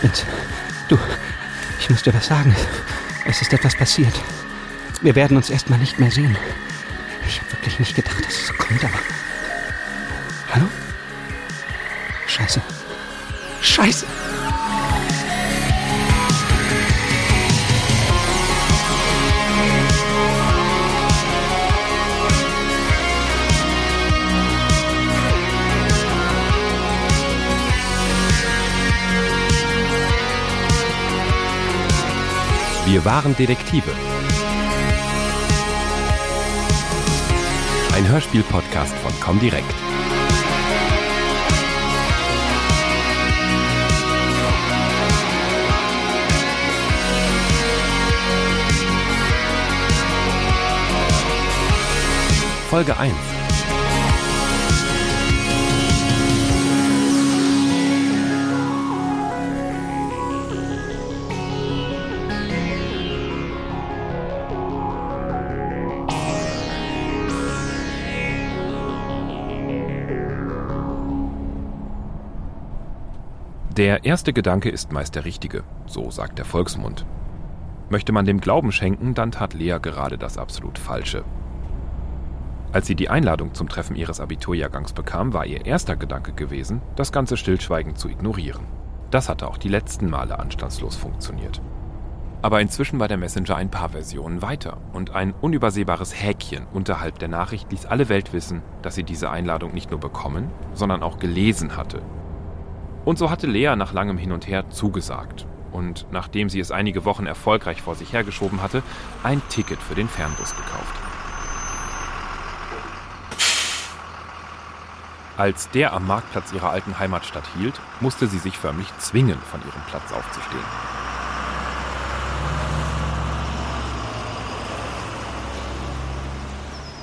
Bin's. Du, ich muss dir was sagen. Es ist etwas passiert. Wir werden uns erstmal nicht mehr sehen. Ich habe wirklich nicht gedacht, dass es so kommt, aber. Hallo? Scheiße. Scheiße! Wir waren Detektive. Ein Hörspiel-Podcast von Comdirect. Folge 1. Der erste Gedanke ist meist der richtige, so sagt der Volksmund. Möchte man dem Glauben schenken, dann tat Lea gerade das absolut Falsche. Als sie die Einladung zum Treffen ihres Abiturjahrgangs bekam, war ihr erster Gedanke gewesen, das ganze Stillschweigen zu ignorieren. Das hatte auch die letzten Male anstandslos funktioniert. Aber inzwischen war der Messenger ein paar Versionen weiter und ein unübersehbares Häkchen unterhalb der Nachricht ließ alle Welt wissen, dass sie diese Einladung nicht nur bekommen, sondern auch gelesen hatte. Und so hatte Lea nach langem Hin und Her zugesagt und nachdem sie es einige Wochen erfolgreich vor sich hergeschoben hatte, ein Ticket für den Fernbus gekauft. Als der am Marktplatz ihrer alten Heimatstadt hielt, musste sie sich förmlich zwingen, von ihrem Platz aufzustehen.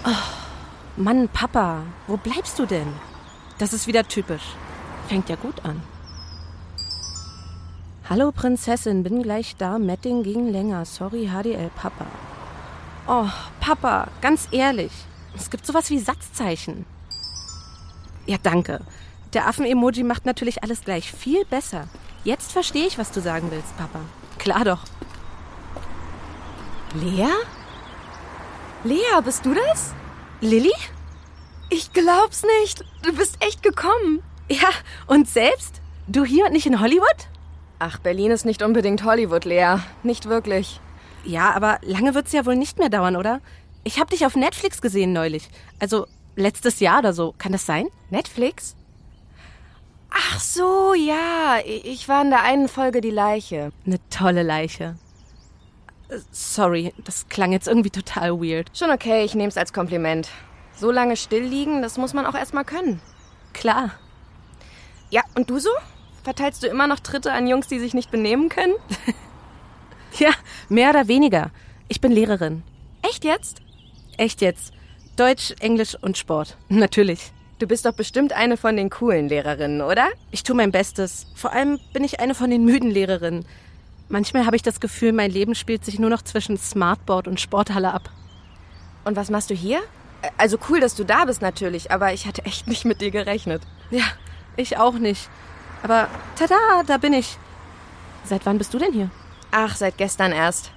Oh, Mann, Papa, wo bleibst du denn? Das ist wieder typisch. Fängt ja gut an. Hallo Prinzessin, bin gleich da. Metting ging länger. Sorry, HDL, Papa. Oh, Papa, ganz ehrlich. Es gibt sowas wie Satzzeichen. Ja, danke. Der Affen-Emoji macht natürlich alles gleich viel besser. Jetzt verstehe ich, was du sagen willst, Papa. Klar doch. Lea? Lea, bist du das? Lilly? Ich glaub's nicht. Du bist echt gekommen. Ja, und selbst? Du hier und nicht in Hollywood? Ach, Berlin ist nicht unbedingt Hollywood, Lea. Nicht wirklich. Ja, aber lange wird's ja wohl nicht mehr dauern, oder? Ich hab dich auf Netflix gesehen neulich. Also letztes Jahr oder so. Kann das sein? Netflix? Ach so, ja. Ich war in der einen Folge die Leiche. Eine tolle Leiche. Äh, Sorry, das klang jetzt irgendwie total weird. Schon okay, ich nehm's als Kompliment. So lange still liegen, das muss man auch erstmal können. Klar. Ja, und du so? Verteilst du immer noch Tritte an Jungs, die sich nicht benehmen können? Ja, mehr oder weniger. Ich bin Lehrerin. Echt jetzt? Echt jetzt. Deutsch, Englisch und Sport. Natürlich. Du bist doch bestimmt eine von den coolen Lehrerinnen, oder? Ich tue mein Bestes. Vor allem bin ich eine von den müden Lehrerinnen. Manchmal habe ich das Gefühl, mein Leben spielt sich nur noch zwischen Smartboard und Sporthalle ab. Und was machst du hier? Also cool, dass du da bist natürlich, aber ich hatte echt nicht mit dir gerechnet. Ja, ich auch nicht. Aber tada, da bin ich. Seit wann bist du denn hier? Ach, seit gestern erst.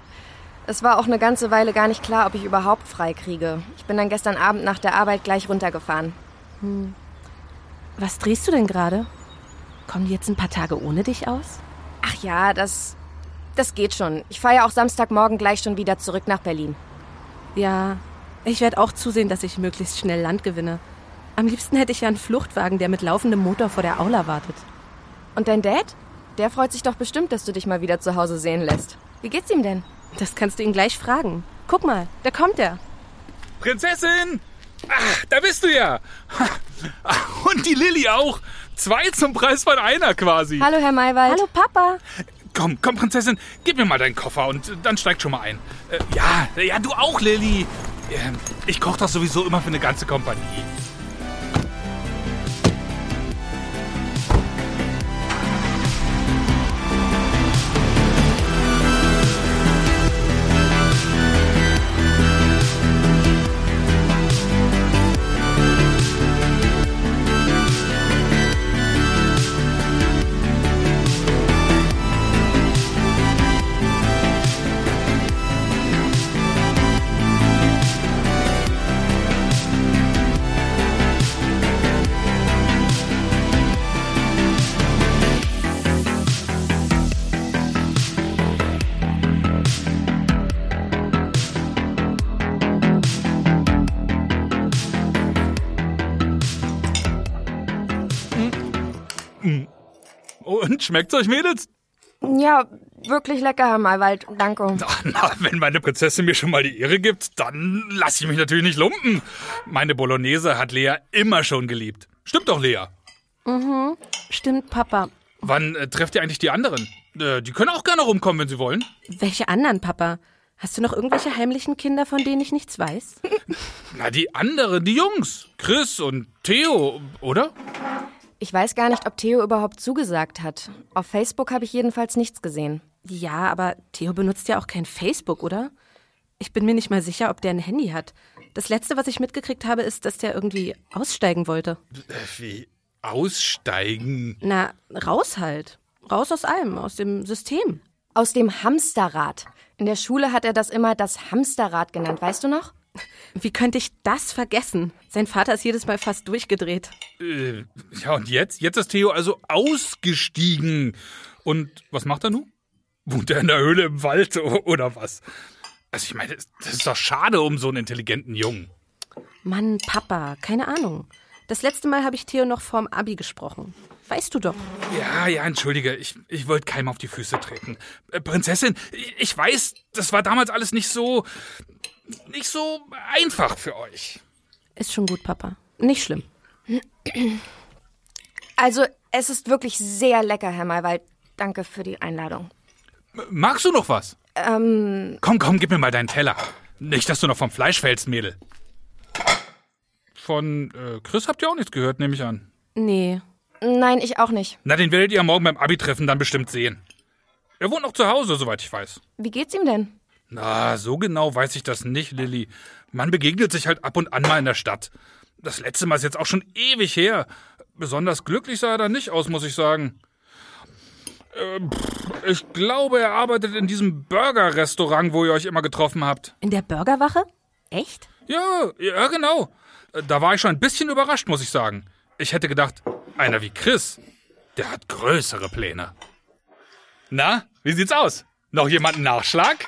Es war auch eine ganze Weile gar nicht klar, ob ich überhaupt frei kriege. Ich bin dann gestern Abend nach der Arbeit gleich runtergefahren. Was drehst du denn gerade? Kommen die jetzt ein paar Tage ohne dich aus? Ach ja, das. Das geht schon. Ich fahre ja auch Samstagmorgen gleich schon wieder zurück nach Berlin. Ja, ich werde auch zusehen, dass ich möglichst schnell Land gewinne. Am liebsten hätte ich ja einen Fluchtwagen, der mit laufendem Motor vor der Aula wartet. Und dein Dad? Der freut sich doch bestimmt, dass du dich mal wieder zu Hause sehen lässt. Wie geht's ihm denn? Das kannst du ihn gleich fragen. Guck mal, da kommt er. Prinzessin! Ach, da bist du ja! Und die Lilly auch! Zwei zum Preis von einer quasi. Hallo, Herr Maywald. Hallo Papa. Komm, komm, Prinzessin, gib mir mal deinen Koffer und dann steig schon mal ein. Äh, ja, ja, du auch, Lilly. Ähm, ich koche doch sowieso immer für eine ganze Kompanie. Schmeckt's euch, Mädels? Ja, wirklich lecker, Herr Maywald. Danke. Na, wenn meine Prinzessin mir schon mal die Ehre gibt, dann lasse ich mich natürlich nicht lumpen. Meine Bolognese hat Lea immer schon geliebt. Stimmt doch, Lea. Stimmt, Papa. Wann äh, trefft ihr eigentlich die anderen? Äh, die können auch gerne rumkommen, wenn sie wollen. Welche anderen, Papa? Hast du noch irgendwelche heimlichen Kinder, von denen ich nichts weiß? Na, die anderen, die Jungs. Chris und Theo, oder? Ich weiß gar nicht, ob Theo überhaupt zugesagt hat. Auf Facebook habe ich jedenfalls nichts gesehen. Ja, aber Theo benutzt ja auch kein Facebook, oder? Ich bin mir nicht mal sicher, ob der ein Handy hat. Das letzte, was ich mitgekriegt habe, ist, dass der irgendwie aussteigen wollte. Wie? Aussteigen? Na, raus halt. Raus aus allem, aus dem System. Aus dem Hamsterrad. In der Schule hat er das immer das Hamsterrad genannt, weißt du noch? Wie könnte ich das vergessen? Sein Vater ist jedes Mal fast durchgedreht. Äh, ja, und jetzt? Jetzt ist Theo also ausgestiegen. Und was macht er nun? Wohnt er in der Höhle im Wald oder was? Also ich meine, das ist doch schade um so einen intelligenten Jungen. Mann, Papa, keine Ahnung. Das letzte Mal habe ich Theo noch vorm Abi gesprochen. Weißt du doch. Ja, ja, entschuldige, ich, ich wollte keinem auf die Füße treten. Äh, Prinzessin, ich, ich weiß, das war damals alles nicht so. Nicht so einfach für euch. Ist schon gut, Papa. Nicht schlimm. Also, es ist wirklich sehr lecker, Herr Maywald. Danke für die Einladung. M- Magst du noch was? Ähm, Komm, komm, gib mir mal deinen Teller. Nicht, dass du noch vom Fleisch fällst, Mädel. Von äh, Chris habt ihr auch nichts gehört, nehme ich an. Nee. nein, ich auch nicht. Na, den werdet ihr morgen beim Abi-Treffen dann bestimmt sehen. Er wohnt noch zu Hause, soweit ich weiß. Wie geht's ihm denn? Na, so genau weiß ich das nicht, Lilly. Man begegnet sich halt ab und an mal in der Stadt. Das letzte Mal ist jetzt auch schon ewig her. Besonders glücklich sah er da nicht aus, muss ich sagen. Ähm, ich glaube, er arbeitet in diesem Burger-Restaurant, wo ihr euch immer getroffen habt. In der Burgerwache? Echt? Ja, ja, genau. Da war ich schon ein bisschen überrascht, muss ich sagen. Ich hätte gedacht, einer wie Chris, der hat größere Pläne. Na, wie sieht's aus? Noch jemand einen Nachschlag?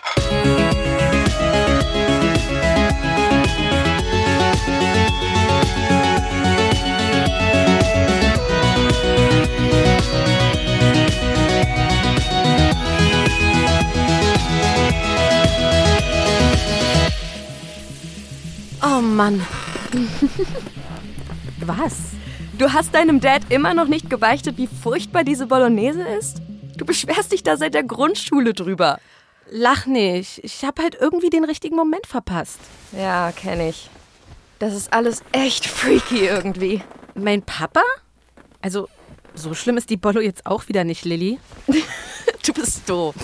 Oh Mann. Was? Du hast deinem Dad immer noch nicht gebeichtet, wie furchtbar diese Bolognese ist? Du beschwerst dich da seit der Grundschule drüber. Lach nicht. Ich habe halt irgendwie den richtigen Moment verpasst. Ja, kenne ich. Das ist alles echt freaky irgendwie. Mein Papa? Also, so schlimm ist die Bollo jetzt auch wieder nicht, Lilly. Du bist doof.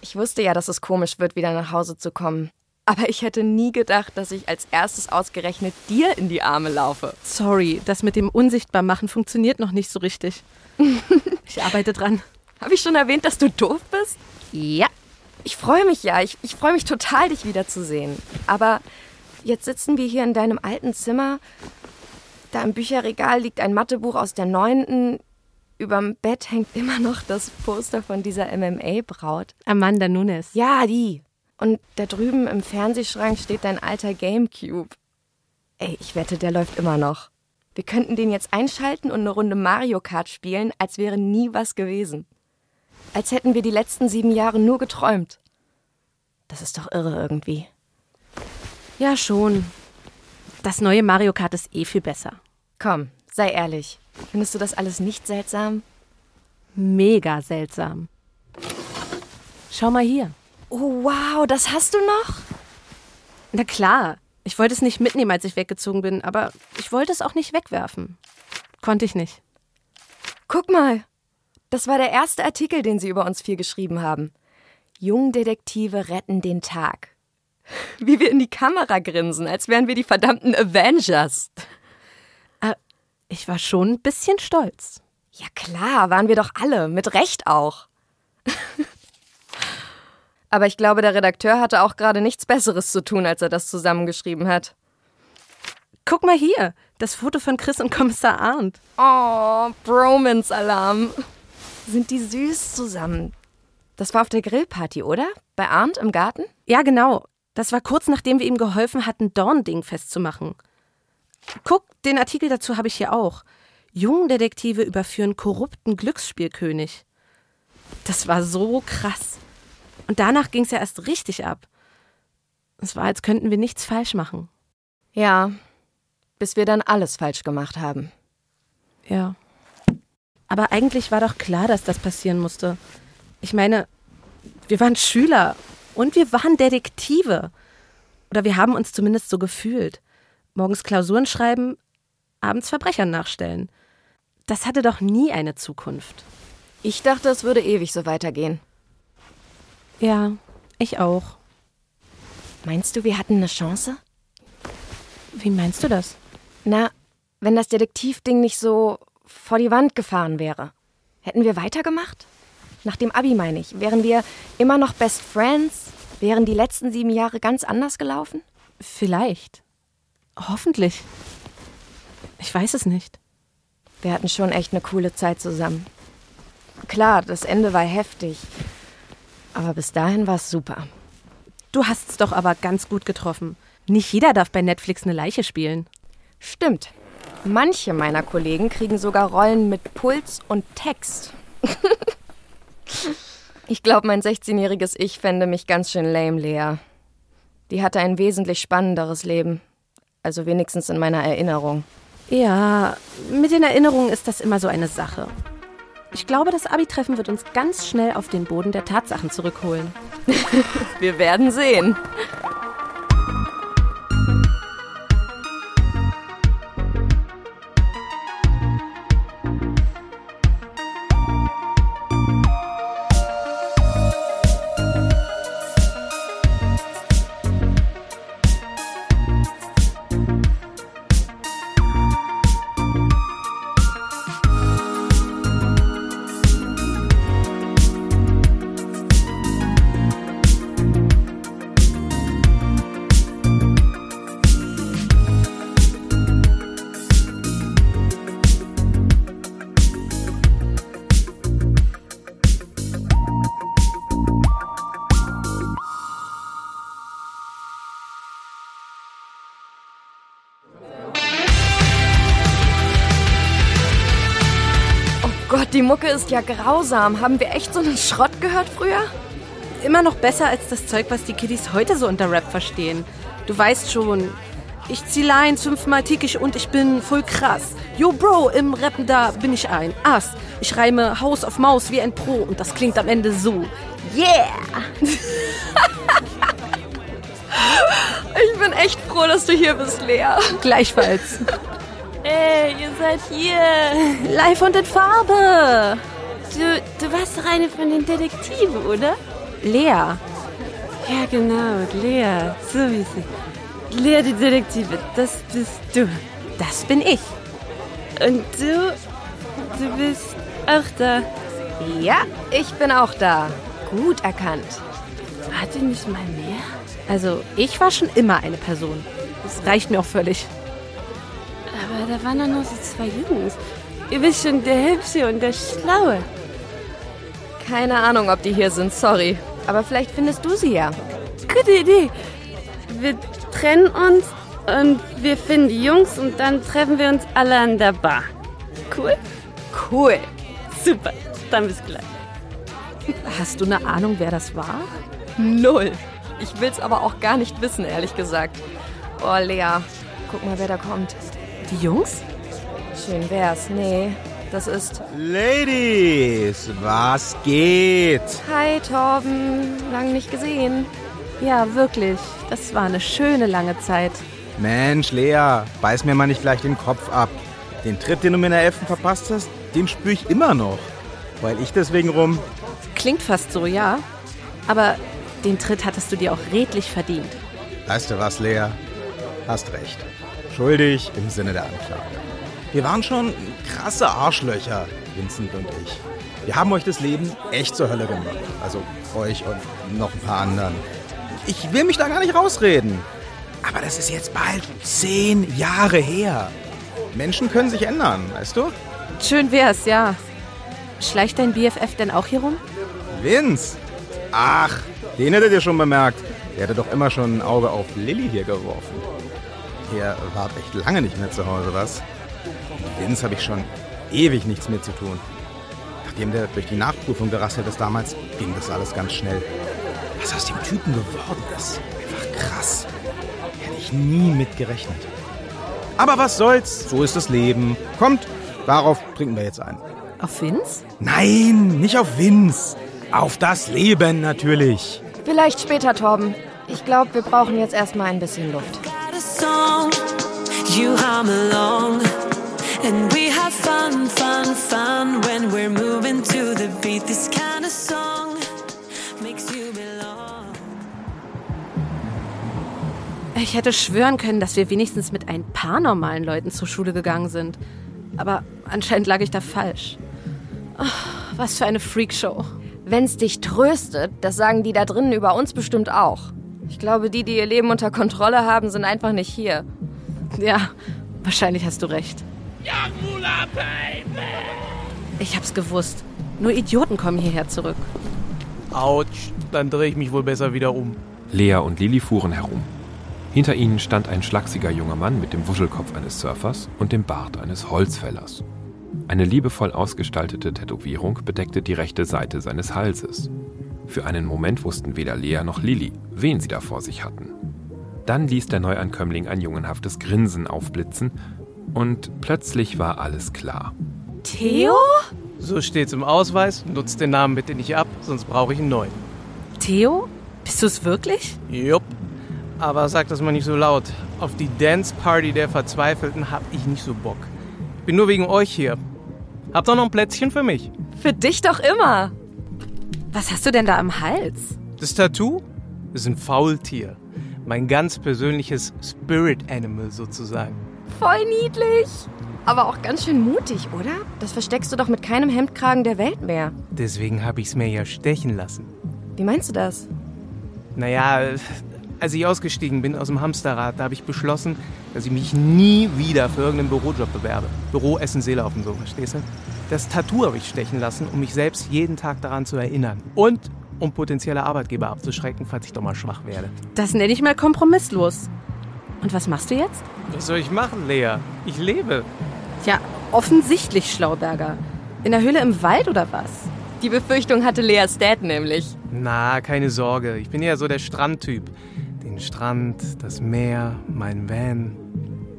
Ich wusste ja, dass es komisch wird, wieder nach Hause zu kommen. Aber ich hätte nie gedacht, dass ich als erstes ausgerechnet dir in die Arme laufe. Sorry, das mit dem Unsichtbarmachen funktioniert noch nicht so richtig. Ich arbeite dran. Habe ich schon erwähnt, dass du doof bist? Ja. Ich freue mich ja. Ich, ich freue mich total, dich wiederzusehen. Aber jetzt sitzen wir hier in deinem alten Zimmer. Da im Bücherregal liegt ein Mathebuch aus der neunten. Überm Bett hängt immer noch das Poster von dieser MMA-Braut. Amanda Nunes. Ja, die. Und da drüben im Fernsehschrank steht dein alter Gamecube. Ey, ich wette, der läuft immer noch. Wir könnten den jetzt einschalten und eine Runde Mario Kart spielen, als wäre nie was gewesen. Als hätten wir die letzten sieben Jahre nur geträumt. Das ist doch irre irgendwie. Ja, schon. Das neue Mario Kart ist eh viel besser. Komm, sei ehrlich. Findest du das alles nicht seltsam? Mega seltsam. Schau mal hier. Oh, wow, das hast du noch? Na klar, ich wollte es nicht mitnehmen, als ich weggezogen bin, aber ich wollte es auch nicht wegwerfen. Konnte ich nicht. Guck mal. Das war der erste Artikel, den sie über uns vier geschrieben haben. Jungdetektive retten den Tag. Wie wir in die Kamera grinsen, als wären wir die verdammten Avengers. Ich war schon ein bisschen stolz. Ja klar, waren wir doch alle, mit Recht auch. Aber ich glaube, der Redakteur hatte auch gerade nichts Besseres zu tun, als er das zusammengeschrieben hat. Guck mal hier, das Foto von Chris und Kommissar Arndt. Oh, Bromance-Alarm. Sind die süß zusammen? Das war auf der Grillparty, oder? Bei Arndt im Garten? Ja, genau. Das war kurz nachdem wir ihm geholfen hatten, Dornding festzumachen. Guck, den Artikel dazu habe ich hier auch. Jungdetektive überführen korrupten Glücksspielkönig. Das war so krass. Und danach ging es ja erst richtig ab. Es war, als könnten wir nichts falsch machen. Ja, bis wir dann alles falsch gemacht haben. Ja. Aber eigentlich war doch klar, dass das passieren musste. Ich meine, wir waren Schüler und wir waren Detektive. Oder wir haben uns zumindest so gefühlt. Morgens Klausuren schreiben, abends Verbrechern nachstellen. Das hatte doch nie eine Zukunft. Ich dachte, es würde ewig so weitergehen. Ja, ich auch. Meinst du, wir hatten eine Chance? Wie meinst du das? Na, wenn das Detektivding nicht so vor die Wand gefahren wäre. Hätten wir weitergemacht? Nach dem Abi meine ich. Wären wir immer noch Best Friends? Wären die letzten sieben Jahre ganz anders gelaufen? Vielleicht. Hoffentlich. Ich weiß es nicht. Wir hatten schon echt eine coole Zeit zusammen. Klar, das Ende war heftig. Aber bis dahin war es super. Du hast es doch aber ganz gut getroffen. Nicht jeder darf bei Netflix eine Leiche spielen. Stimmt. Manche meiner Kollegen kriegen sogar Rollen mit Puls und Text. ich glaube, mein 16-jähriges Ich fände mich ganz schön lame, Lea. Die hatte ein wesentlich spannenderes Leben. Also wenigstens in meiner Erinnerung. Ja, mit den Erinnerungen ist das immer so eine Sache. Ich glaube, das Abi-Treffen wird uns ganz schnell auf den Boden der Tatsachen zurückholen. Wir werden sehen. Die Mucke ist ja grausam. Haben wir echt so einen Schrott gehört früher? Immer noch besser als das Zeug, was die Kiddies heute so unter Rap verstehen. Du weißt schon, ich zieh Lines fünfmal tickig und ich bin voll krass. Yo, Bro, im Rappen da bin ich ein Ass. Ich reime Haus auf Maus wie ein Pro und das klingt am Ende so. Yeah! Ich bin echt froh, dass du hier bist, Lea. Gleichfalls. Ey, ihr seid hier. Live und in Farbe. Du, du warst doch eine von den Detektiven, oder? Lea. Ja, genau, Lea. So wie sie. Lea, die Detektive, das bist du. Das bin ich. Und du, du bist auch da. Ja, ich bin auch da. Gut erkannt. Warte nicht mal mehr? Also, ich war schon immer eine Person. Das reicht mir auch völlig. Aber da waren doch noch so zwei Jungs. Ihr wisst schon, der Hübsche und der Schlaue. Keine Ahnung, ob die hier sind, sorry. Aber vielleicht findest du sie ja. Gute Idee. Wir trennen uns und wir finden die Jungs und dann treffen wir uns alle an der Bar. Cool? Cool. Super. Dann bis gleich. Hast du eine Ahnung, wer das war? Null. Ich will's aber auch gar nicht wissen, ehrlich gesagt. Oh, Lea, guck mal, wer da kommt. Die Jungs? Schön wär's. Nee, das ist. Ladies, was geht? Hi, Torben. Lang nicht gesehen. Ja, wirklich. Das war eine schöne lange Zeit. Mensch, Lea, beiß mir mal nicht gleich den Kopf ab. Den Tritt, den du mir in der Elfen verpasst hast, den spüre ich immer noch. Weil ich deswegen rum. Klingt fast so, ja. Aber den Tritt hattest du dir auch redlich verdient. Weißt du was, Lea? Hast recht. Schuldig im Sinne der Anklage. Wir waren schon krasse Arschlöcher, Vincent und ich. Wir haben euch das Leben echt zur Hölle gemacht. Also euch und noch ein paar anderen. Ich will mich da gar nicht rausreden. Aber das ist jetzt bald zehn Jahre her. Menschen können sich ändern, weißt du? Schön wär's, ja. Schleicht dein BFF denn auch hier rum? Vince! Ach, den hättet ihr schon bemerkt. Der hätte doch immer schon ein Auge auf Lilly hier geworfen. Ihr wart echt lange nicht mehr zu Hause, was? Mit Vince habe ich schon ewig nichts mehr zu tun. Nachdem der durch die Nachprüfung gerasselt ist damals, ging das alles ganz schnell. Was aus dem Typen geworden ist, einfach krass. Hätte ich nie mit gerechnet. Aber was soll's, so ist das Leben. Kommt, darauf trinken wir jetzt ein. Auf Vince? Nein, nicht auf Vince. Auf das Leben natürlich. Vielleicht später, Torben. Ich glaube, wir brauchen jetzt erstmal ein bisschen Luft. You hum along. And we have fun, fun, fun when we're moving to the beat. This kind of song makes you belong. Ich hätte schwören können, dass wir wenigstens mit ein paar normalen Leuten zur Schule gegangen sind. Aber anscheinend lag ich da falsch. Ach, was für eine Freakshow. Wenn's dich tröstet, das sagen die da drinnen über uns bestimmt auch. Ich glaube, die, die ihr Leben unter Kontrolle haben, sind einfach nicht hier. Ja, wahrscheinlich hast du recht. Ich hab's gewusst. Nur Idioten kommen hierher zurück. Autsch, dann drehe ich mich wohl besser wieder um. Lea und Lilly fuhren herum. Hinter ihnen stand ein schlachsiger junger Mann mit dem Wuschelkopf eines Surfers und dem Bart eines Holzfällers. Eine liebevoll ausgestaltete Tätowierung bedeckte die rechte Seite seines Halses. Für einen Moment wussten weder Lea noch Lilly, wen sie da vor sich hatten. Dann ließ der Neuankömmling ein jungenhaftes Grinsen aufblitzen und plötzlich war alles klar. Theo? So steht's im Ausweis. Nutzt den Namen bitte nicht ab, sonst brauche ich einen neuen. Theo? Bist du es wirklich? Jupp. Aber sag das mal nicht so laut. Auf die Dance Party der Verzweifelten hab ich nicht so Bock. Ich bin nur wegen euch hier. Habt ihr noch ein Plätzchen für mich? Für dich doch immer. Was hast du denn da am Hals? Das Tattoo ist ein Faultier. Mein ganz persönliches Spirit Animal sozusagen. Voll niedlich. Aber auch ganz schön mutig, oder? Das versteckst du doch mit keinem Hemdkragen der Welt mehr. Deswegen habe ich's mir ja stechen lassen. Wie meinst du das? Naja, als ich ausgestiegen bin aus dem Hamsterrad, da habe ich beschlossen, dass ich mich nie wieder für irgendeinen Bürojob bewerbe. Büro, Essen, Seele auf dem so, verstehst du? Das Tattoo habe ich stechen lassen, um mich selbst jeden Tag daran zu erinnern. Und um potenzielle Arbeitgeber abzuschrecken, falls ich doch mal schwach werde. Das nenne ich mal kompromisslos. Und was machst du jetzt? Was soll ich machen, Lea? Ich lebe. Ja, offensichtlich, Schlauberger. In der Höhle im Wald oder was? Die Befürchtung hatte Leas Dad nämlich. Na, keine Sorge. Ich bin ja so der Strandtyp. Den Strand, das Meer, mein Van.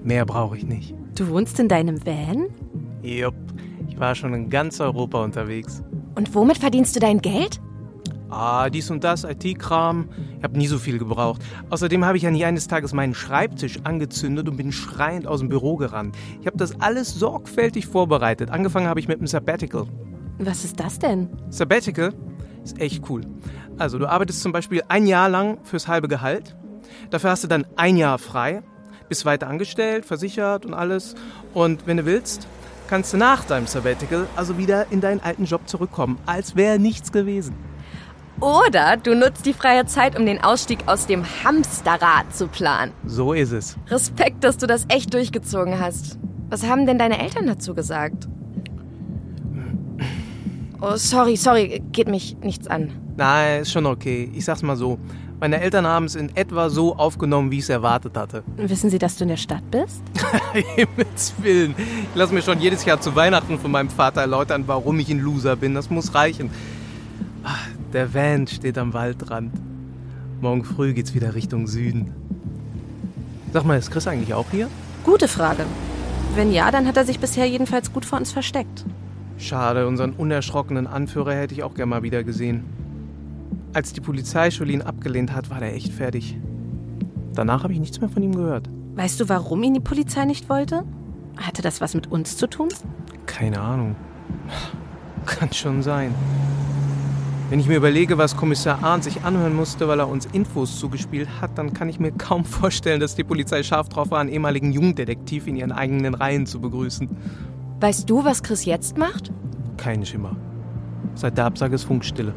Mehr brauche ich nicht. Du wohnst in deinem Van? Jupp. Ich war schon in ganz Europa unterwegs. Und womit verdienst du dein Geld? Ah, dies und das, IT-Kram. Ich habe nie so viel gebraucht. Außerdem habe ich ja nie eines Tages meinen Schreibtisch angezündet und bin schreiend aus dem Büro gerannt. Ich habe das alles sorgfältig vorbereitet. Angefangen habe ich mit einem Sabbatical. Was ist das denn? Sabbatical ist echt cool. Also, du arbeitest zum Beispiel ein Jahr lang fürs halbe Gehalt. Dafür hast du dann ein Jahr frei, bist weiter angestellt, versichert und alles. Und wenn du willst, kannst du nach deinem Sabbatical also wieder in deinen alten Job zurückkommen, als wäre nichts gewesen. Oder du nutzt die freie Zeit, um den Ausstieg aus dem Hamsterrad zu planen. So ist es. Respekt, dass du das echt durchgezogen hast. Was haben denn deine Eltern dazu gesagt? Oh, sorry, sorry, geht mich nichts an. Nein, ist schon okay. Ich sag's mal so. Meine Eltern haben es in etwa so aufgenommen, wie ich es erwartet hatte. Wissen Sie, dass du in der Stadt bist? Himmels Willen. Ich lasse mir schon jedes Jahr zu Weihnachten von meinem Vater erläutern, warum ich ein Loser bin. Das muss reichen. Der Van steht am Waldrand. Morgen früh geht's wieder Richtung Süden. Sag mal, ist Chris eigentlich auch hier? Gute Frage. Wenn ja, dann hat er sich bisher jedenfalls gut vor uns versteckt. Schade, unseren unerschrockenen Anführer hätte ich auch gern mal wieder gesehen. Als die Polizeischule ihn abgelehnt hat, war der echt fertig. Danach habe ich nichts mehr von ihm gehört. Weißt du, warum ihn die Polizei nicht wollte? Hatte das was mit uns zu tun? Keine Ahnung. Kann schon sein. Wenn ich mir überlege, was Kommissar Arndt sich anhören musste, weil er uns Infos zugespielt hat, dann kann ich mir kaum vorstellen, dass die Polizei scharf drauf war, einen ehemaligen Jugenddetektiv in ihren eigenen Reihen zu begrüßen. Weißt du, was Chris jetzt macht? Kein Schimmer. Seit der Absage ist Funkstille.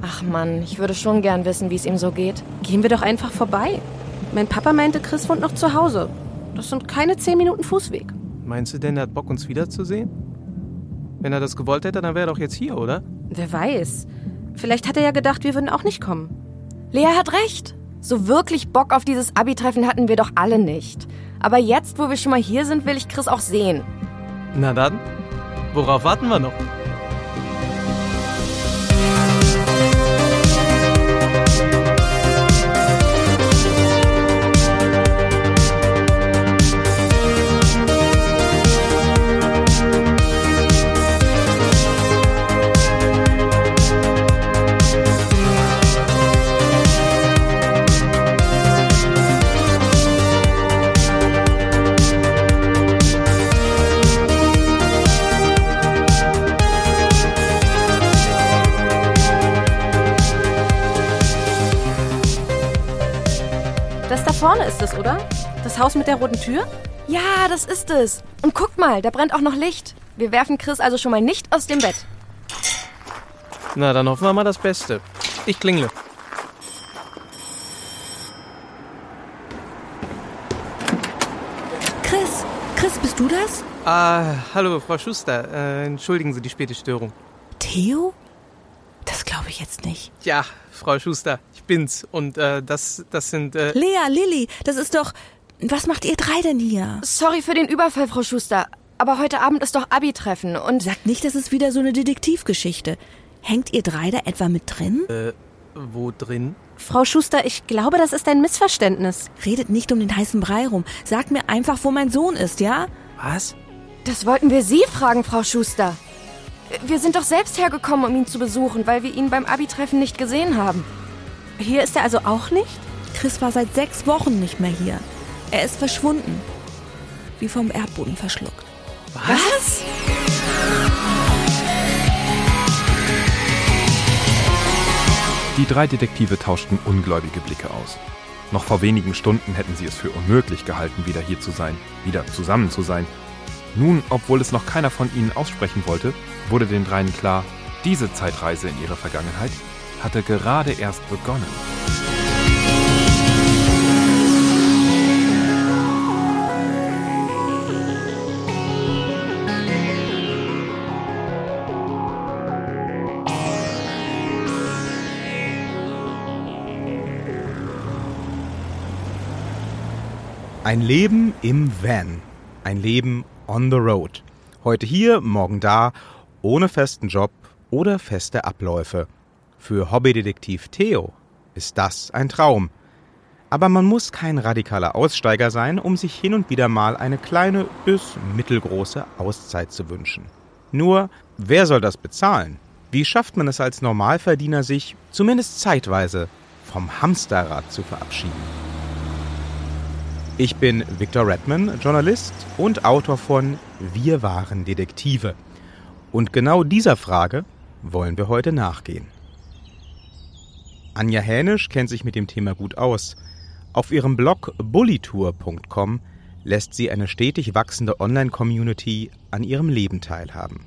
Ach Mann, ich würde schon gern wissen, wie es ihm so geht. Gehen wir doch einfach vorbei. Mein Papa meinte, Chris wohnt noch zu Hause. Das sind keine zehn Minuten Fußweg. Meinst du denn, er hat Bock, uns wiederzusehen? Wenn er das gewollt hätte, dann wäre er doch jetzt hier, oder? Wer weiß. Vielleicht hat er ja gedacht, wir würden auch nicht kommen. Lea hat recht. So wirklich Bock auf dieses Abi-Treffen hatten wir doch alle nicht. Aber jetzt, wo wir schon mal hier sind, will ich Chris auch sehen. Na dann, worauf warten wir noch? Vorne ist es, oder? Das Haus mit der roten Tür? Ja, das ist es. Und guck mal, da brennt auch noch Licht. Wir werfen Chris also schon mal nicht aus dem Bett. Na, dann hoffen wir mal das Beste. Ich klingle. Chris, Chris, bist du das? Ah, hallo, Frau Schuster. Äh, entschuldigen Sie die späte Störung. Theo? Das glaube ich jetzt nicht. Ja, Frau Schuster, bin's. Und äh, das, das sind. Äh, Lea, Lilly, das ist doch. Was macht ihr drei denn hier? Sorry für den Überfall, Frau Schuster. Aber heute Abend ist doch Abi-Treffen und Sagt nicht, das ist wieder so eine Detektivgeschichte. Hängt ihr drei da etwa mit drin? äh, wo drin? Frau Schuster, ich glaube, das ist ein Missverständnis. Redet nicht um den heißen Brei rum. Sagt mir einfach, wo mein Sohn ist, ja? Was? das wollten wir Sie fragen, Frau Schuster. Wir sind doch selbst hergekommen, um ihn zu besuchen, weil wir ihn beim Abi-Treffen nicht gesehen haben. Hier ist er also auch nicht? Chris war seit sechs Wochen nicht mehr hier. Er ist verschwunden. Wie vom Erdboden verschluckt. Was? Die drei Detektive tauschten ungläubige Blicke aus. Noch vor wenigen Stunden hätten sie es für unmöglich gehalten, wieder hier zu sein, wieder zusammen zu sein. Nun, obwohl es noch keiner von ihnen aussprechen wollte, wurde den dreien klar, diese Zeitreise in ihre Vergangenheit hatte gerade erst begonnen. Ein Leben im Van. Ein Leben on the road. Heute hier, morgen da, ohne festen Job oder feste Abläufe. Für Hobbydetektiv Theo ist das ein Traum. Aber man muss kein radikaler Aussteiger sein, um sich hin und wieder mal eine kleine bis mittelgroße Auszeit zu wünschen. Nur, wer soll das bezahlen? Wie schafft man es als Normalverdiener, sich, zumindest zeitweise, vom Hamsterrad zu verabschieden? Ich bin Victor Redman, Journalist und Autor von Wir waren Detektive. Und genau dieser Frage wollen wir heute nachgehen. Anja Hänisch kennt sich mit dem Thema gut aus. Auf ihrem Blog bullytour.com lässt sie eine stetig wachsende Online-Community an ihrem Leben teilhaben.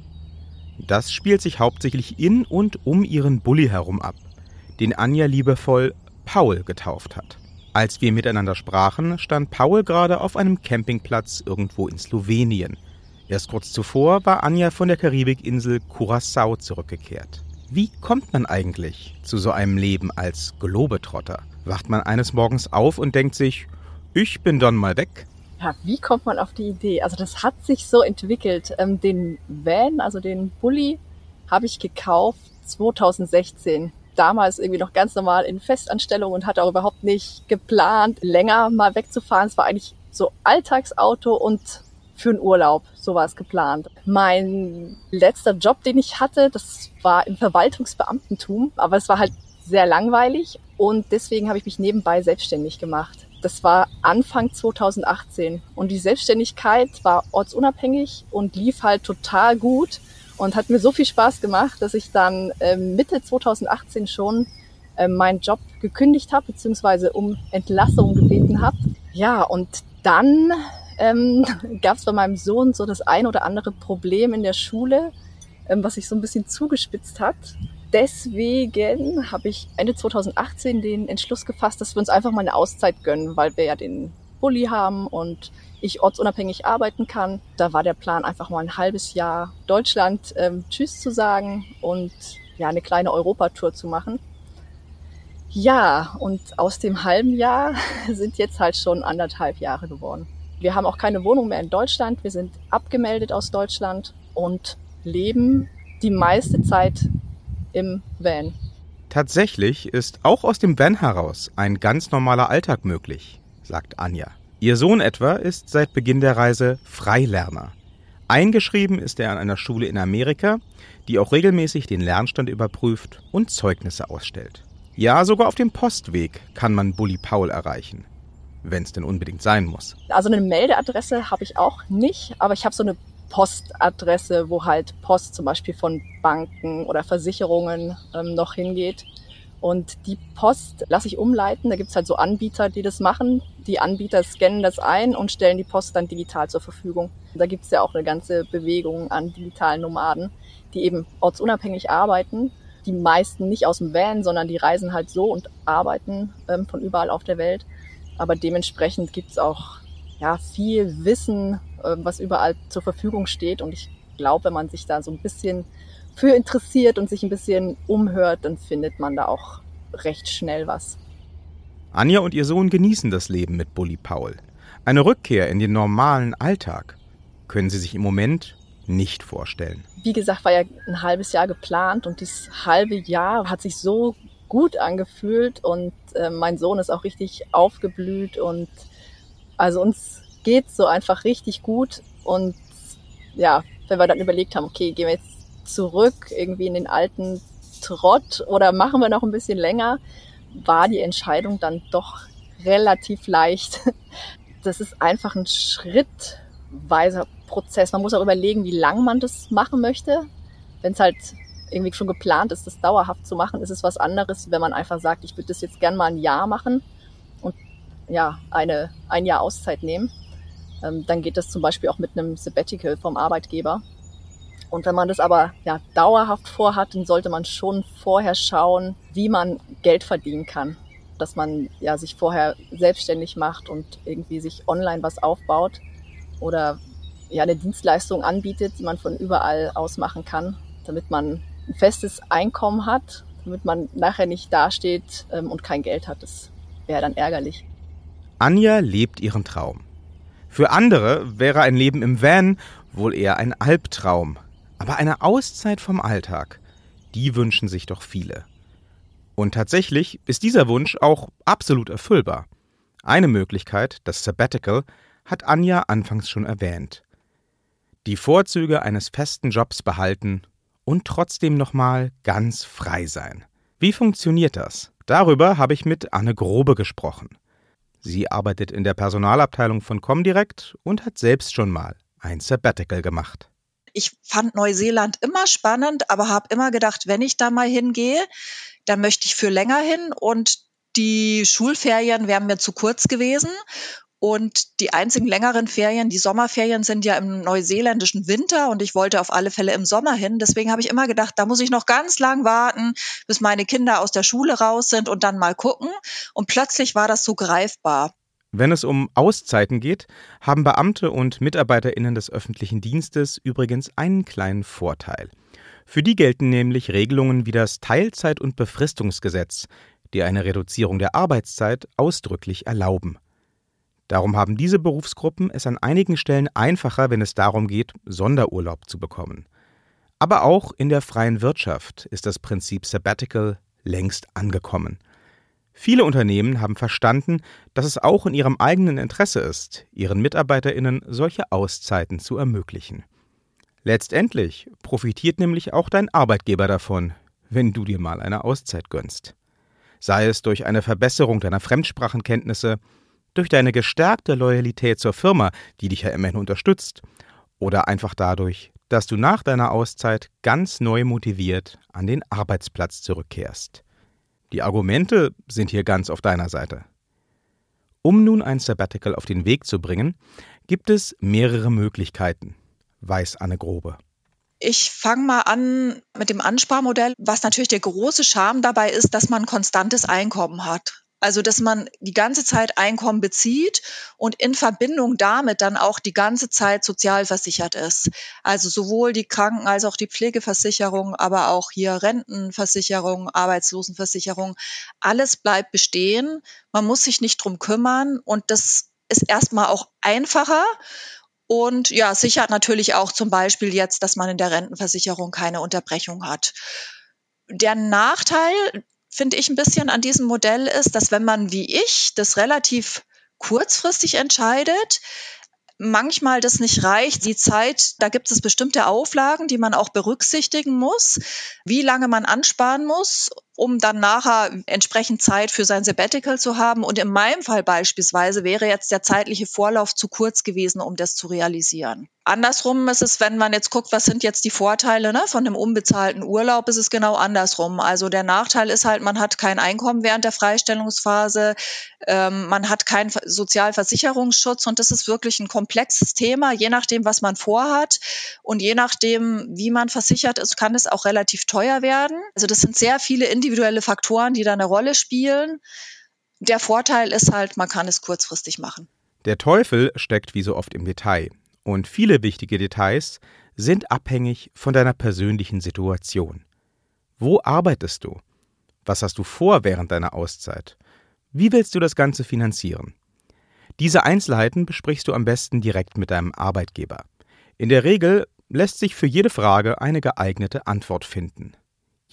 Das spielt sich hauptsächlich in und um ihren Bully herum ab, den Anja liebevoll Paul getauft hat. Als wir miteinander sprachen, stand Paul gerade auf einem Campingplatz irgendwo in Slowenien. Erst kurz zuvor war Anja von der Karibikinsel Curacao zurückgekehrt. Wie kommt man eigentlich zu so einem Leben als Globetrotter? Wacht man eines Morgens auf und denkt sich, ich bin dann mal weg? Ja, wie kommt man auf die Idee? Also das hat sich so entwickelt. Ähm, den Van, also den Bulli, habe ich gekauft 2016. Damals irgendwie noch ganz normal in Festanstellung und hatte auch überhaupt nicht geplant, länger mal wegzufahren. Es war eigentlich so Alltagsauto und für einen Urlaub, so war geplant. Mein letzter Job, den ich hatte, das war im Verwaltungsbeamtentum, aber es war halt sehr langweilig und deswegen habe ich mich nebenbei selbstständig gemacht. Das war Anfang 2018 und die Selbstständigkeit war ortsunabhängig und lief halt total gut und hat mir so viel Spaß gemacht, dass ich dann ähm, Mitte 2018 schon ähm, meinen Job gekündigt habe, beziehungsweise um Entlassung gebeten habe. Ja, und dann ähm, gab es bei meinem Sohn so das ein oder andere Problem in der Schule, ähm, was sich so ein bisschen zugespitzt hat. Deswegen habe ich Ende 2018 den Entschluss gefasst, dass wir uns einfach mal eine Auszeit gönnen, weil wir ja den Bulli haben und ich ortsunabhängig arbeiten kann. Da war der Plan, einfach mal ein halbes Jahr Deutschland ähm, Tschüss zu sagen und ja, eine kleine Europatour zu machen. Ja, und aus dem halben Jahr sind jetzt halt schon anderthalb Jahre geworden. Wir haben auch keine Wohnung mehr in Deutschland. Wir sind abgemeldet aus Deutschland und leben die meiste Zeit im Van. Tatsächlich ist auch aus dem Van heraus ein ganz normaler Alltag möglich, sagt Anja. Ihr Sohn etwa ist seit Beginn der Reise Freilerner. Eingeschrieben ist er an einer Schule in Amerika, die auch regelmäßig den Lernstand überprüft und Zeugnisse ausstellt. Ja, sogar auf dem Postweg kann man Bully Paul erreichen, wenn es denn unbedingt sein muss. Also eine Meldeadresse habe ich auch nicht, aber ich habe so eine Postadresse, wo halt Post zum Beispiel von Banken oder Versicherungen ähm, noch hingeht. Und die Post lasse ich umleiten. Da gibt's halt so Anbieter, die das machen. Die Anbieter scannen das ein und stellen die Post dann digital zur Verfügung. Da gibt's ja auch eine ganze Bewegung an digitalen Nomaden, die eben ortsunabhängig arbeiten. Die meisten nicht aus dem Van, sondern die reisen halt so und arbeiten ähm, von überall auf der Welt. Aber dementsprechend gibt's auch ja, viel Wissen, äh, was überall zur Verfügung steht. Und ich glaube, wenn man sich da so ein bisschen für interessiert und sich ein bisschen umhört, dann findet man da auch recht schnell was. Anja und ihr Sohn genießen das Leben mit Bully Paul. Eine Rückkehr in den normalen Alltag können sie sich im Moment nicht vorstellen. Wie gesagt, war ja ein halbes Jahr geplant und dieses halbe Jahr hat sich so gut angefühlt und äh, mein Sohn ist auch richtig aufgeblüht und also uns geht's so einfach richtig gut und ja, wenn wir dann überlegt haben, okay, gehen wir jetzt zurück irgendwie in den alten Trott oder machen wir noch ein bisschen länger, war die Entscheidung dann doch relativ leicht. Das ist einfach ein schrittweiser Prozess. Man muss auch überlegen, wie lang man das machen möchte. Wenn es halt irgendwie schon geplant ist, das dauerhaft zu machen, ist es was anderes, wenn man einfach sagt, ich würde das jetzt gern mal ein Jahr machen und ja, eine, ein Jahr Auszeit nehmen. Ähm, dann geht das zum Beispiel auch mit einem Sabbatical vom Arbeitgeber. Und wenn man das aber ja, dauerhaft vorhat, dann sollte man schon vorher schauen, wie man Geld verdienen kann. Dass man ja, sich vorher selbstständig macht und irgendwie sich online was aufbaut oder ja, eine Dienstleistung anbietet, die man von überall aus machen kann, damit man ein festes Einkommen hat, damit man nachher nicht dasteht ähm, und kein Geld hat. Das wäre dann ärgerlich. Anja lebt ihren Traum. Für andere wäre ein Leben im Van wohl eher ein Albtraum. Aber eine Auszeit vom Alltag, die wünschen sich doch viele. Und tatsächlich ist dieser Wunsch auch absolut erfüllbar. Eine Möglichkeit, das Sabbatical, hat Anja anfangs schon erwähnt. Die Vorzüge eines festen Jobs behalten und trotzdem nochmal ganz frei sein. Wie funktioniert das? Darüber habe ich mit Anne Grobe gesprochen. Sie arbeitet in der Personalabteilung von Comdirect und hat selbst schon mal ein Sabbatical gemacht ich fand Neuseeland immer spannend, aber habe immer gedacht, wenn ich da mal hingehe, dann möchte ich für länger hin und die Schulferien wären mir zu kurz gewesen. Und die einzigen längeren Ferien, die Sommerferien sind ja im neuseeländischen Winter und ich wollte auf alle Fälle im Sommer hin. Deswegen habe ich immer gedacht, da muss ich noch ganz lang warten, bis meine Kinder aus der Schule raus sind und dann mal gucken. Und plötzlich war das so greifbar. Wenn es um Auszeiten geht, haben Beamte und Mitarbeiterinnen des öffentlichen Dienstes übrigens einen kleinen Vorteil. Für die gelten nämlich Regelungen wie das Teilzeit- und Befristungsgesetz, die eine Reduzierung der Arbeitszeit ausdrücklich erlauben. Darum haben diese Berufsgruppen es an einigen Stellen einfacher, wenn es darum geht, Sonderurlaub zu bekommen. Aber auch in der freien Wirtschaft ist das Prinzip Sabbatical längst angekommen. Viele Unternehmen haben verstanden, dass es auch in ihrem eigenen Interesse ist, ihren Mitarbeiterinnen solche Auszeiten zu ermöglichen. Letztendlich profitiert nämlich auch dein Arbeitgeber davon, wenn du dir mal eine Auszeit gönnst. Sei es durch eine Verbesserung deiner Fremdsprachenkenntnisse, durch deine gestärkte Loyalität zur Firma, die dich ja immerhin unterstützt, oder einfach dadurch, dass du nach deiner Auszeit ganz neu motiviert an den Arbeitsplatz zurückkehrst. Die Argumente sind hier ganz auf deiner Seite. Um nun ein Sabbatical auf den Weg zu bringen, gibt es mehrere Möglichkeiten, weiß Anne Grobe. Ich fange mal an mit dem Ansparmodell, was natürlich der große Charme dabei ist, dass man konstantes Einkommen hat. Also, dass man die ganze Zeit Einkommen bezieht und in Verbindung damit dann auch die ganze Zeit sozialversichert ist. Also sowohl die Kranken- als auch die Pflegeversicherung, aber auch hier Rentenversicherung, Arbeitslosenversicherung. Alles bleibt bestehen. Man muss sich nicht drum kümmern und das ist erstmal auch einfacher. Und ja, sichert natürlich auch zum Beispiel jetzt, dass man in der Rentenversicherung keine Unterbrechung hat. Der Nachteil, finde ich ein bisschen an diesem Modell ist, dass wenn man wie ich das relativ kurzfristig entscheidet, manchmal das nicht reicht. Die Zeit, da gibt es bestimmte Auflagen, die man auch berücksichtigen muss, wie lange man ansparen muss, um dann nachher entsprechend Zeit für sein Sabbatical zu haben. Und in meinem Fall beispielsweise wäre jetzt der zeitliche Vorlauf zu kurz gewesen, um das zu realisieren. Andersrum ist es, wenn man jetzt guckt, was sind jetzt die Vorteile ne, von einem unbezahlten Urlaub, ist es genau andersrum. Also der Nachteil ist halt, man hat kein Einkommen während der Freistellungsphase, ähm, man hat keinen Sozialversicherungsschutz und das ist wirklich ein komplexes Thema. Je nachdem, was man vorhat und je nachdem, wie man versichert ist, kann es auch relativ teuer werden. Also das sind sehr viele individuelle Faktoren, die da eine Rolle spielen. Der Vorteil ist halt, man kann es kurzfristig machen. Der Teufel steckt wie so oft im Detail. Und viele wichtige Details sind abhängig von deiner persönlichen Situation. Wo arbeitest du? Was hast du vor während deiner Auszeit? Wie willst du das Ganze finanzieren? Diese Einzelheiten besprichst du am besten direkt mit deinem Arbeitgeber. In der Regel lässt sich für jede Frage eine geeignete Antwort finden.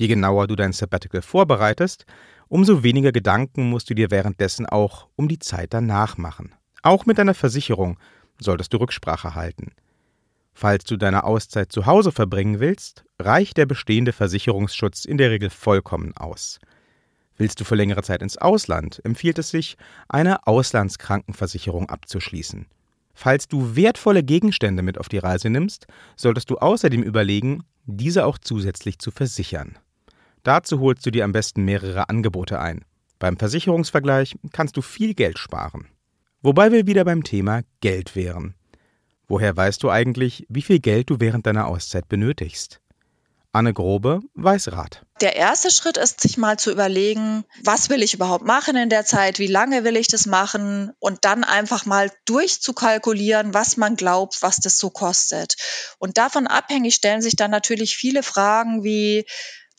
Je genauer du dein Sabbatical vorbereitest, umso weniger Gedanken musst du dir währenddessen auch um die Zeit danach machen. Auch mit deiner Versicherung solltest du Rücksprache halten. Falls du deine Auszeit zu Hause verbringen willst, reicht der bestehende Versicherungsschutz in der Regel vollkommen aus. Willst du für längere Zeit ins Ausland, empfiehlt es sich, eine Auslandskrankenversicherung abzuschließen. Falls du wertvolle Gegenstände mit auf die Reise nimmst, solltest du außerdem überlegen, diese auch zusätzlich zu versichern. Dazu holst du dir am besten mehrere Angebote ein. Beim Versicherungsvergleich kannst du viel Geld sparen. Wobei wir wieder beim Thema Geld wären. Woher weißt du eigentlich, wie viel Geld du während deiner Auszeit benötigst? Anne Grobe weiß Rat. Der erste Schritt ist, sich mal zu überlegen, was will ich überhaupt machen in der Zeit, wie lange will ich das machen und dann einfach mal durchzukalkulieren, was man glaubt, was das so kostet. Und davon abhängig stellen sich dann natürlich viele Fragen wie,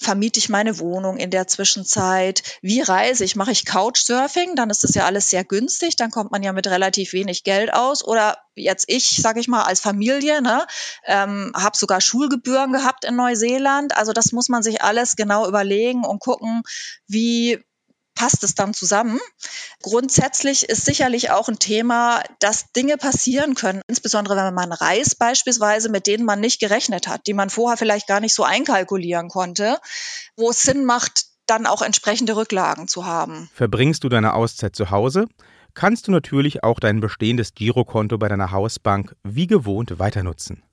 vermiete ich meine Wohnung in der Zwischenzeit? Wie reise ich? Mache ich Couchsurfing? Dann ist das ja alles sehr günstig. Dann kommt man ja mit relativ wenig Geld aus. Oder jetzt ich, sage ich mal, als Familie, ne, ähm, habe sogar Schulgebühren gehabt in Neuseeland. Also das muss man sich alles genau überlegen und gucken, wie passt es dann zusammen. Grundsätzlich ist sicherlich auch ein Thema, dass Dinge passieren können, insbesondere wenn man reist beispielsweise, mit denen man nicht gerechnet hat, die man vorher vielleicht gar nicht so einkalkulieren konnte, wo es Sinn macht, dann auch entsprechende Rücklagen zu haben. Verbringst du deine Auszeit zu Hause? kannst du natürlich auch dein bestehendes Girokonto bei deiner Hausbank wie gewohnt weiter nutzen.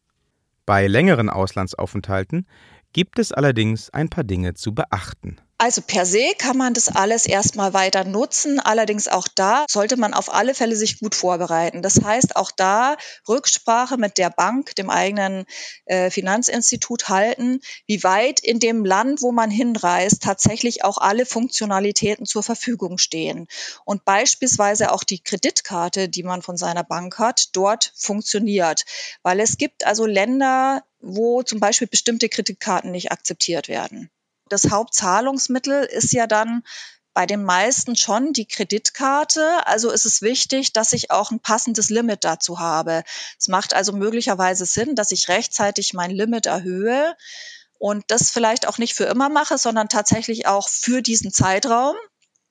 Bei längeren Auslandsaufenthalten gibt es allerdings ein paar Dinge zu beachten. Also per se kann man das alles erstmal weiter nutzen. Allerdings auch da sollte man auf alle Fälle sich gut vorbereiten. Das heißt auch da Rücksprache mit der Bank, dem eigenen äh, Finanzinstitut halten, wie weit in dem Land, wo man hinreist, tatsächlich auch alle Funktionalitäten zur Verfügung stehen. Und beispielsweise auch die Kreditkarte, die man von seiner Bank hat, dort funktioniert. Weil es gibt also Länder, wo zum Beispiel bestimmte Kreditkarten nicht akzeptiert werden. Das Hauptzahlungsmittel ist ja dann bei den meisten schon die Kreditkarte. Also ist es wichtig, dass ich auch ein passendes Limit dazu habe. Es macht also möglicherweise Sinn, dass ich rechtzeitig mein Limit erhöhe und das vielleicht auch nicht für immer mache, sondern tatsächlich auch für diesen Zeitraum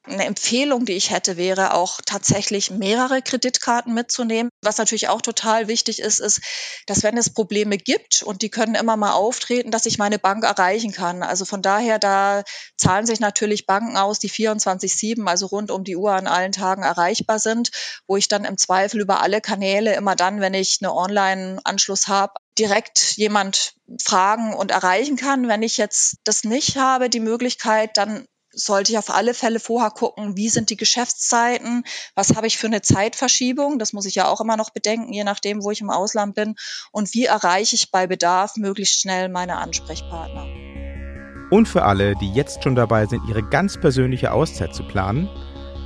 eine Empfehlung, die ich hätte, wäre auch tatsächlich mehrere Kreditkarten mitzunehmen. Was natürlich auch total wichtig ist, ist, dass wenn es Probleme gibt und die können immer mal auftreten, dass ich meine Bank erreichen kann. Also von daher, da zahlen sich natürlich Banken aus, die 24-7, also rund um die Uhr an allen Tagen erreichbar sind, wo ich dann im Zweifel über alle Kanäle immer dann, wenn ich eine Online-Anschluss habe, direkt jemand fragen und erreichen kann. Wenn ich jetzt das nicht habe, die Möglichkeit, dann sollte ich auf alle Fälle vorher gucken, wie sind die Geschäftszeiten, was habe ich für eine Zeitverschiebung, das muss ich ja auch immer noch bedenken, je nachdem, wo ich im Ausland bin, und wie erreiche ich bei Bedarf möglichst schnell meine Ansprechpartner. Und für alle, die jetzt schon dabei sind, ihre ganz persönliche Auszeit zu planen,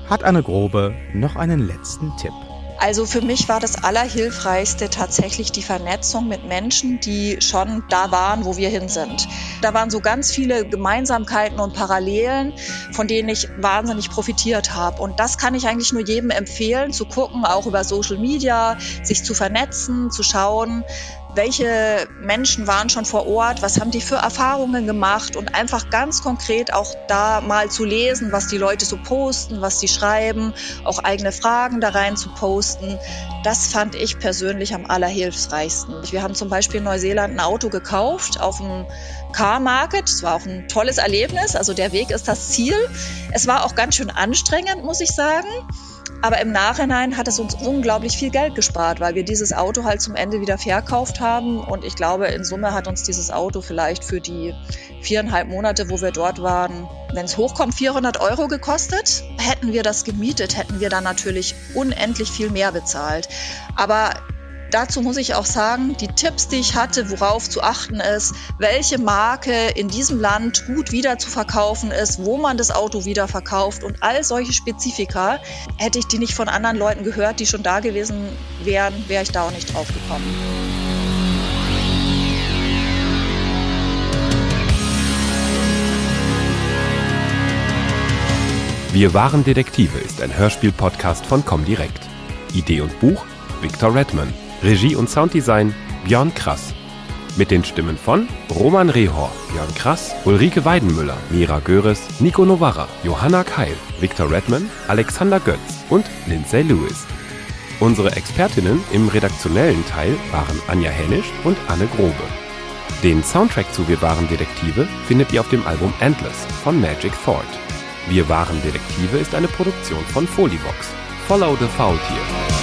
hat Anne Grobe noch einen letzten Tipp. Also für mich war das Allerhilfreichste tatsächlich die Vernetzung mit Menschen, die schon da waren, wo wir hin sind. Da waren so ganz viele Gemeinsamkeiten und Parallelen, von denen ich wahnsinnig profitiert habe. Und das kann ich eigentlich nur jedem empfehlen, zu gucken, auch über Social Media, sich zu vernetzen, zu schauen, welche Menschen waren schon vor Ort, was haben die für Erfahrungen gemacht und einfach ganz konkret auch da mal zu lesen, was die Leute so posten, was sie schreiben, auch eigene Fragen da rein zu posten. Das fand ich persönlich am allerhilfsreichsten. Wir haben zum Beispiel in Neuseeland ein Auto gekauft auf dem Car Market. Es war auch ein tolles Erlebnis. Also der Weg ist das Ziel. Es war auch ganz schön anstrengend, muss ich sagen. Aber im Nachhinein hat es uns unglaublich viel Geld gespart, weil wir dieses Auto halt zum Ende wieder verkauft haben. Und ich glaube, in Summe hat uns dieses Auto vielleicht für die viereinhalb Monate, wo wir dort waren, wenn es hochkommt, 400 Euro gekostet. Hätten wir das gemietet, hätten wir dann natürlich unendlich viel mehr bezahlt. Aber Dazu muss ich auch sagen, die Tipps, die ich hatte, worauf zu achten ist, welche Marke in diesem Land gut wieder zu verkaufen ist, wo man das Auto wieder verkauft und all solche Spezifika, hätte ich die nicht von anderen Leuten gehört, die schon da gewesen wären, wäre ich da auch nicht drauf gekommen. Wir waren Detektive ist ein Hörspiel-Podcast von Comdirect. Idee und Buch Victor Redman. Regie und Sounddesign Björn Krass. Mit den Stimmen von Roman Rehor, Björn Krass, Ulrike Weidenmüller, Mira Göres, Nico Novara, Johanna Keil, Victor Redman, Alexander Götz und Lindsay Lewis. Unsere Expertinnen im redaktionellen Teil waren Anja Hennisch und Anne Grobe. Den Soundtrack zu Wir waren Detektive findet ihr auf dem Album Endless von Magic Thought. Wir waren Detektive ist eine Produktion von Folivox. Follow the Faultier.